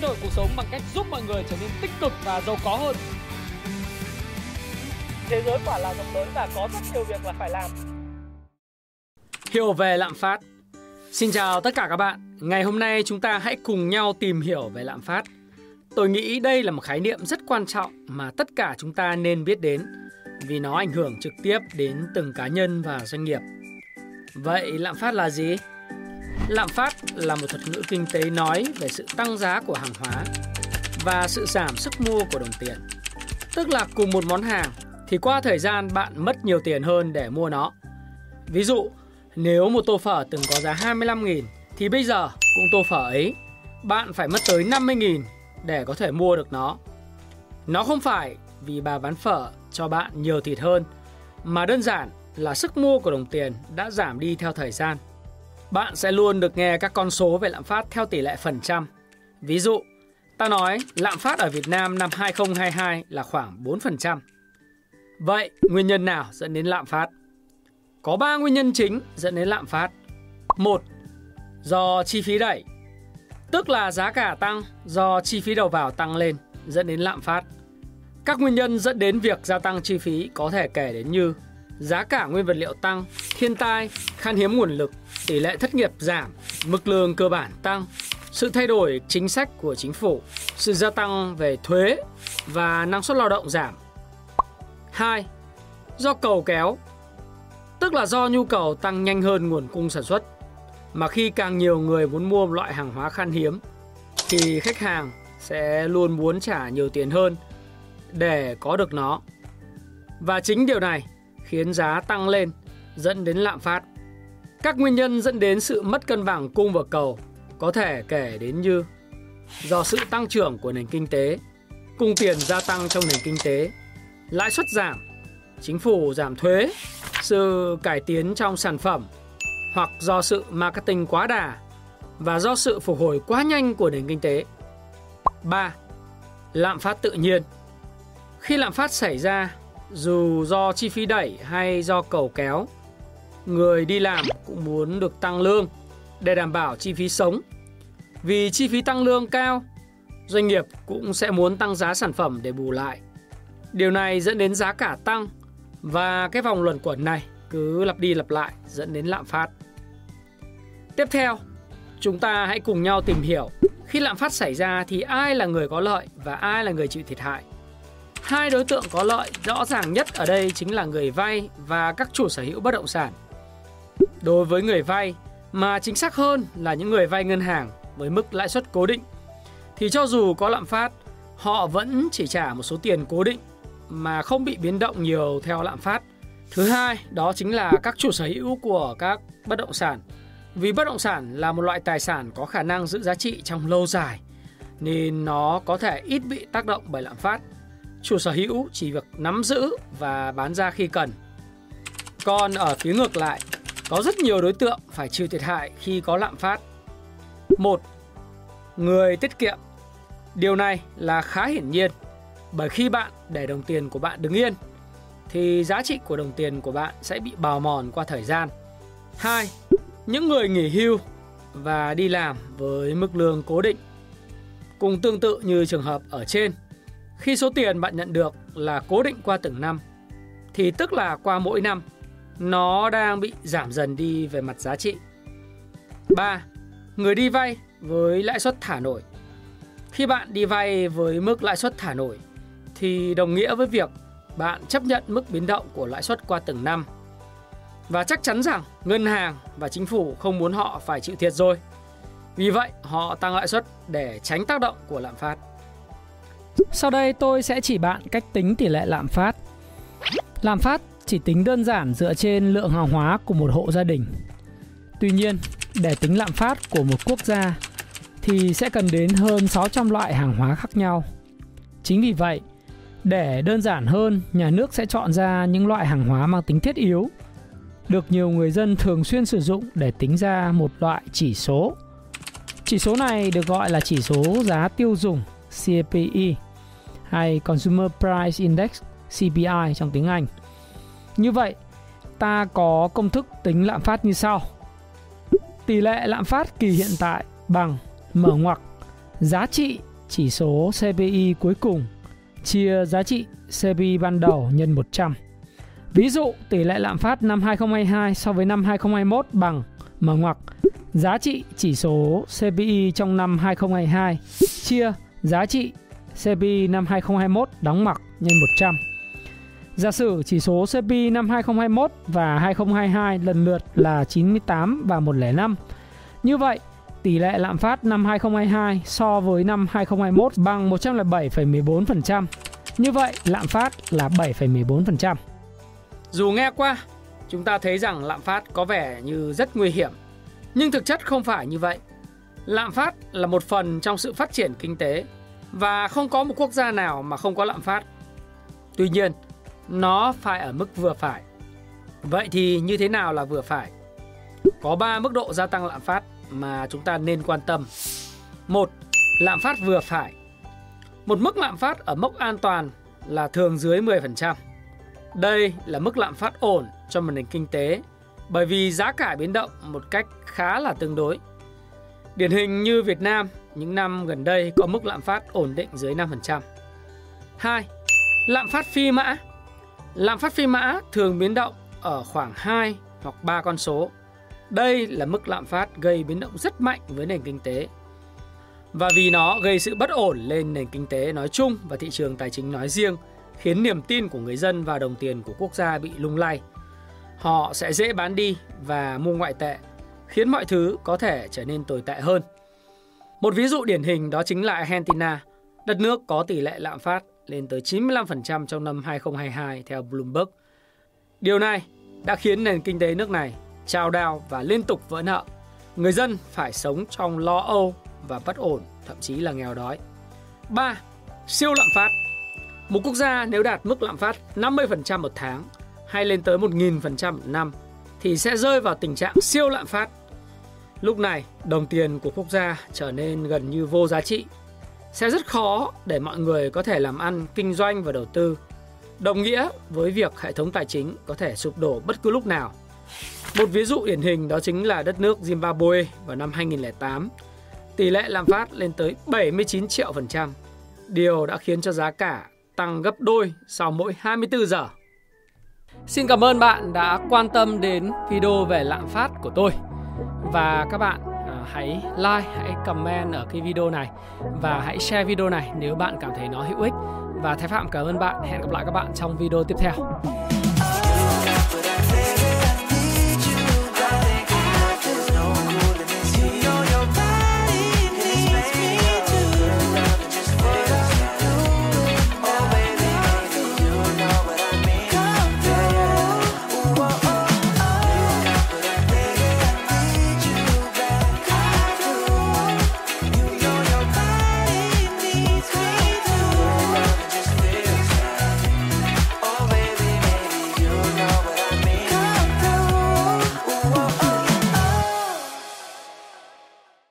thay đổi cuộc sống bằng cách giúp mọi người trở nên tích cực và giàu có hơn. Thế giới quả là rộng lớn và có rất nhiều việc là phải làm. Hiểu về lạm phát Xin chào tất cả các bạn. Ngày hôm nay chúng ta hãy cùng nhau tìm hiểu về lạm phát. Tôi nghĩ đây là một khái niệm rất quan trọng mà tất cả chúng ta nên biết đến vì nó ảnh hưởng trực tiếp đến từng cá nhân và doanh nghiệp. Vậy lạm phát là gì? Lạm phát là một thuật ngữ kinh tế nói về sự tăng giá của hàng hóa và sự giảm sức mua của đồng tiền. Tức là cùng một món hàng thì qua thời gian bạn mất nhiều tiền hơn để mua nó. Ví dụ, nếu một tô phở từng có giá 25.000 thì bây giờ cũng tô phở ấy bạn phải mất tới 50.000 để có thể mua được nó. Nó không phải vì bà bán phở cho bạn nhiều thịt hơn mà đơn giản là sức mua của đồng tiền đã giảm đi theo thời gian. Bạn sẽ luôn được nghe các con số về lạm phát theo tỷ lệ phần trăm. Ví dụ, ta nói lạm phát ở Việt Nam năm 2022 là khoảng 4%. Vậy, nguyên nhân nào dẫn đến lạm phát? Có 3 nguyên nhân chính dẫn đến lạm phát. Một, do chi phí đẩy, tức là giá cả tăng do chi phí đầu vào tăng lên dẫn đến lạm phát. Các nguyên nhân dẫn đến việc gia tăng chi phí có thể kể đến như giá cả nguyên vật liệu tăng, thiên tai, khan hiếm nguồn lực, tỷ lệ thất nghiệp giảm, mức lương cơ bản tăng, sự thay đổi chính sách của chính phủ, sự gia tăng về thuế và năng suất lao động giảm. 2. Do cầu kéo, tức là do nhu cầu tăng nhanh hơn nguồn cung sản xuất. Mà khi càng nhiều người muốn mua một loại hàng hóa khan hiếm thì khách hàng sẽ luôn muốn trả nhiều tiền hơn để có được nó. Và chính điều này khiến giá tăng lên dẫn đến lạm phát. Các nguyên nhân dẫn đến sự mất cân bằng cung và cầu có thể kể đến như do sự tăng trưởng của nền kinh tế, cung tiền gia tăng trong nền kinh tế, lãi suất giảm, chính phủ giảm thuế, sự cải tiến trong sản phẩm hoặc do sự marketing quá đà và do sự phục hồi quá nhanh của nền kinh tế. 3. Lạm phát tự nhiên. Khi lạm phát xảy ra, dù do chi phí đẩy hay do cầu kéo, người đi làm cũng muốn được tăng lương để đảm bảo chi phí sống. Vì chi phí tăng lương cao, doanh nghiệp cũng sẽ muốn tăng giá sản phẩm để bù lại. Điều này dẫn đến giá cả tăng và cái vòng luẩn quẩn này cứ lặp đi lặp lại dẫn đến lạm phát. Tiếp theo, chúng ta hãy cùng nhau tìm hiểu khi lạm phát xảy ra thì ai là người có lợi và ai là người chịu thiệt hại. Hai đối tượng có lợi rõ ràng nhất ở đây chính là người vay và các chủ sở hữu bất động sản. Đối với người vay, mà chính xác hơn là những người vay ngân hàng với mức lãi suất cố định, thì cho dù có lạm phát, họ vẫn chỉ trả một số tiền cố định mà không bị biến động nhiều theo lạm phát. Thứ hai, đó chính là các chủ sở hữu của các bất động sản. Vì bất động sản là một loại tài sản có khả năng giữ giá trị trong lâu dài, nên nó có thể ít bị tác động bởi lạm phát chủ sở hữu chỉ việc nắm giữ và bán ra khi cần. Còn ở phía ngược lại, có rất nhiều đối tượng phải chịu thiệt hại khi có lạm phát. Một, Người tiết kiệm. Điều này là khá hiển nhiên, bởi khi bạn để đồng tiền của bạn đứng yên thì giá trị của đồng tiền của bạn sẽ bị bào mòn qua thời gian. Hai, Những người nghỉ hưu và đi làm với mức lương cố định. Cùng tương tự như trường hợp ở trên, khi số tiền bạn nhận được là cố định qua từng năm thì tức là qua mỗi năm nó đang bị giảm dần đi về mặt giá trị. 3. Người đi vay với lãi suất thả nổi. Khi bạn đi vay với mức lãi suất thả nổi thì đồng nghĩa với việc bạn chấp nhận mức biến động của lãi suất qua từng năm. Và chắc chắn rằng ngân hàng và chính phủ không muốn họ phải chịu thiệt rồi. Vì vậy, họ tăng lãi suất để tránh tác động của lạm phát. Sau đây tôi sẽ chỉ bạn cách tính tỷ lệ lạm phát. Lạm phát chỉ tính đơn giản dựa trên lượng hàng hóa của một hộ gia đình. Tuy nhiên, để tính lạm phát của một quốc gia thì sẽ cần đến hơn 600 loại hàng hóa khác nhau. Chính vì vậy, để đơn giản hơn, nhà nước sẽ chọn ra những loại hàng hóa mang tính thiết yếu, được nhiều người dân thường xuyên sử dụng để tính ra một loại chỉ số. Chỉ số này được gọi là chỉ số giá tiêu dùng CPI hay Consumer Price Index CPI trong tiếng Anh. Như vậy, ta có công thức tính lạm phát như sau. Tỷ lệ lạm phát kỳ hiện tại bằng mở ngoặc giá trị chỉ số CPI cuối cùng chia giá trị CPI ban đầu nhân 100. Ví dụ tỷ lệ lạm phát năm 2022 so với năm 2021 bằng mở ngoặc giá trị chỉ số CPI trong năm 2022 chia giá trị CPI năm 2021 đóng mặc nhân 100. Giả sử chỉ số CPI năm 2021 và 2022 lần lượt là 98 và 105. Như vậy, tỷ lệ lạm phát năm 2022 so với năm 2021 bằng 107,14%. Như vậy, lạm phát là 7,14%. Dù nghe qua, chúng ta thấy rằng lạm phát có vẻ như rất nguy hiểm, nhưng thực chất không phải như vậy. Lạm phát là một phần trong sự phát triển kinh tế và không có một quốc gia nào mà không có lạm phát. Tuy nhiên, nó phải ở mức vừa phải. Vậy thì như thế nào là vừa phải? Có 3 mức độ gia tăng lạm phát mà chúng ta nên quan tâm. Một, lạm phát vừa phải. Một mức lạm phát ở mốc an toàn là thường dưới 10%. Đây là mức lạm phát ổn cho một nền kinh tế bởi vì giá cả biến động một cách khá là tương đối. Điển hình như Việt Nam, những năm gần đây có mức lạm phát ổn định dưới 5%. 2. Lạm phát phi mã. Lạm phát phi mã thường biến động ở khoảng 2 hoặc 3 con số. Đây là mức lạm phát gây biến động rất mạnh với nền kinh tế. Và vì nó gây sự bất ổn lên nền kinh tế nói chung và thị trường tài chính nói riêng, khiến niềm tin của người dân và đồng tiền của quốc gia bị lung lay. Họ sẽ dễ bán đi và mua ngoại tệ, khiến mọi thứ có thể trở nên tồi tệ hơn. Một ví dụ điển hình đó chính là Argentina, đất nước có tỷ lệ lạm phát lên tới 95% trong năm 2022 theo Bloomberg. Điều này đã khiến nền kinh tế nước này trao đao và liên tục vỡ nợ. Người dân phải sống trong lo âu và bất ổn, thậm chí là nghèo đói. 3. Siêu lạm phát Một quốc gia nếu đạt mức lạm phát 50% một tháng hay lên tới 1.000% một năm thì sẽ rơi vào tình trạng siêu lạm phát. Lúc này, đồng tiền của quốc gia trở nên gần như vô giá trị. Sẽ rất khó để mọi người có thể làm ăn, kinh doanh và đầu tư. Đồng nghĩa với việc hệ thống tài chính có thể sụp đổ bất cứ lúc nào. Một ví dụ điển hình đó chính là đất nước Zimbabwe vào năm 2008. Tỷ lệ lạm phát lên tới 79 triệu phần trăm. Điều đã khiến cho giá cả tăng gấp đôi sau mỗi 24 giờ. Xin cảm ơn bạn đã quan tâm đến video về lạm phát của tôi. Và các bạn à, hãy like, hãy comment ở cái video này và hãy share video này nếu bạn cảm thấy nó hữu ích. Và Thái Phạm cảm ơn bạn. Hẹn gặp lại các bạn trong video tiếp theo.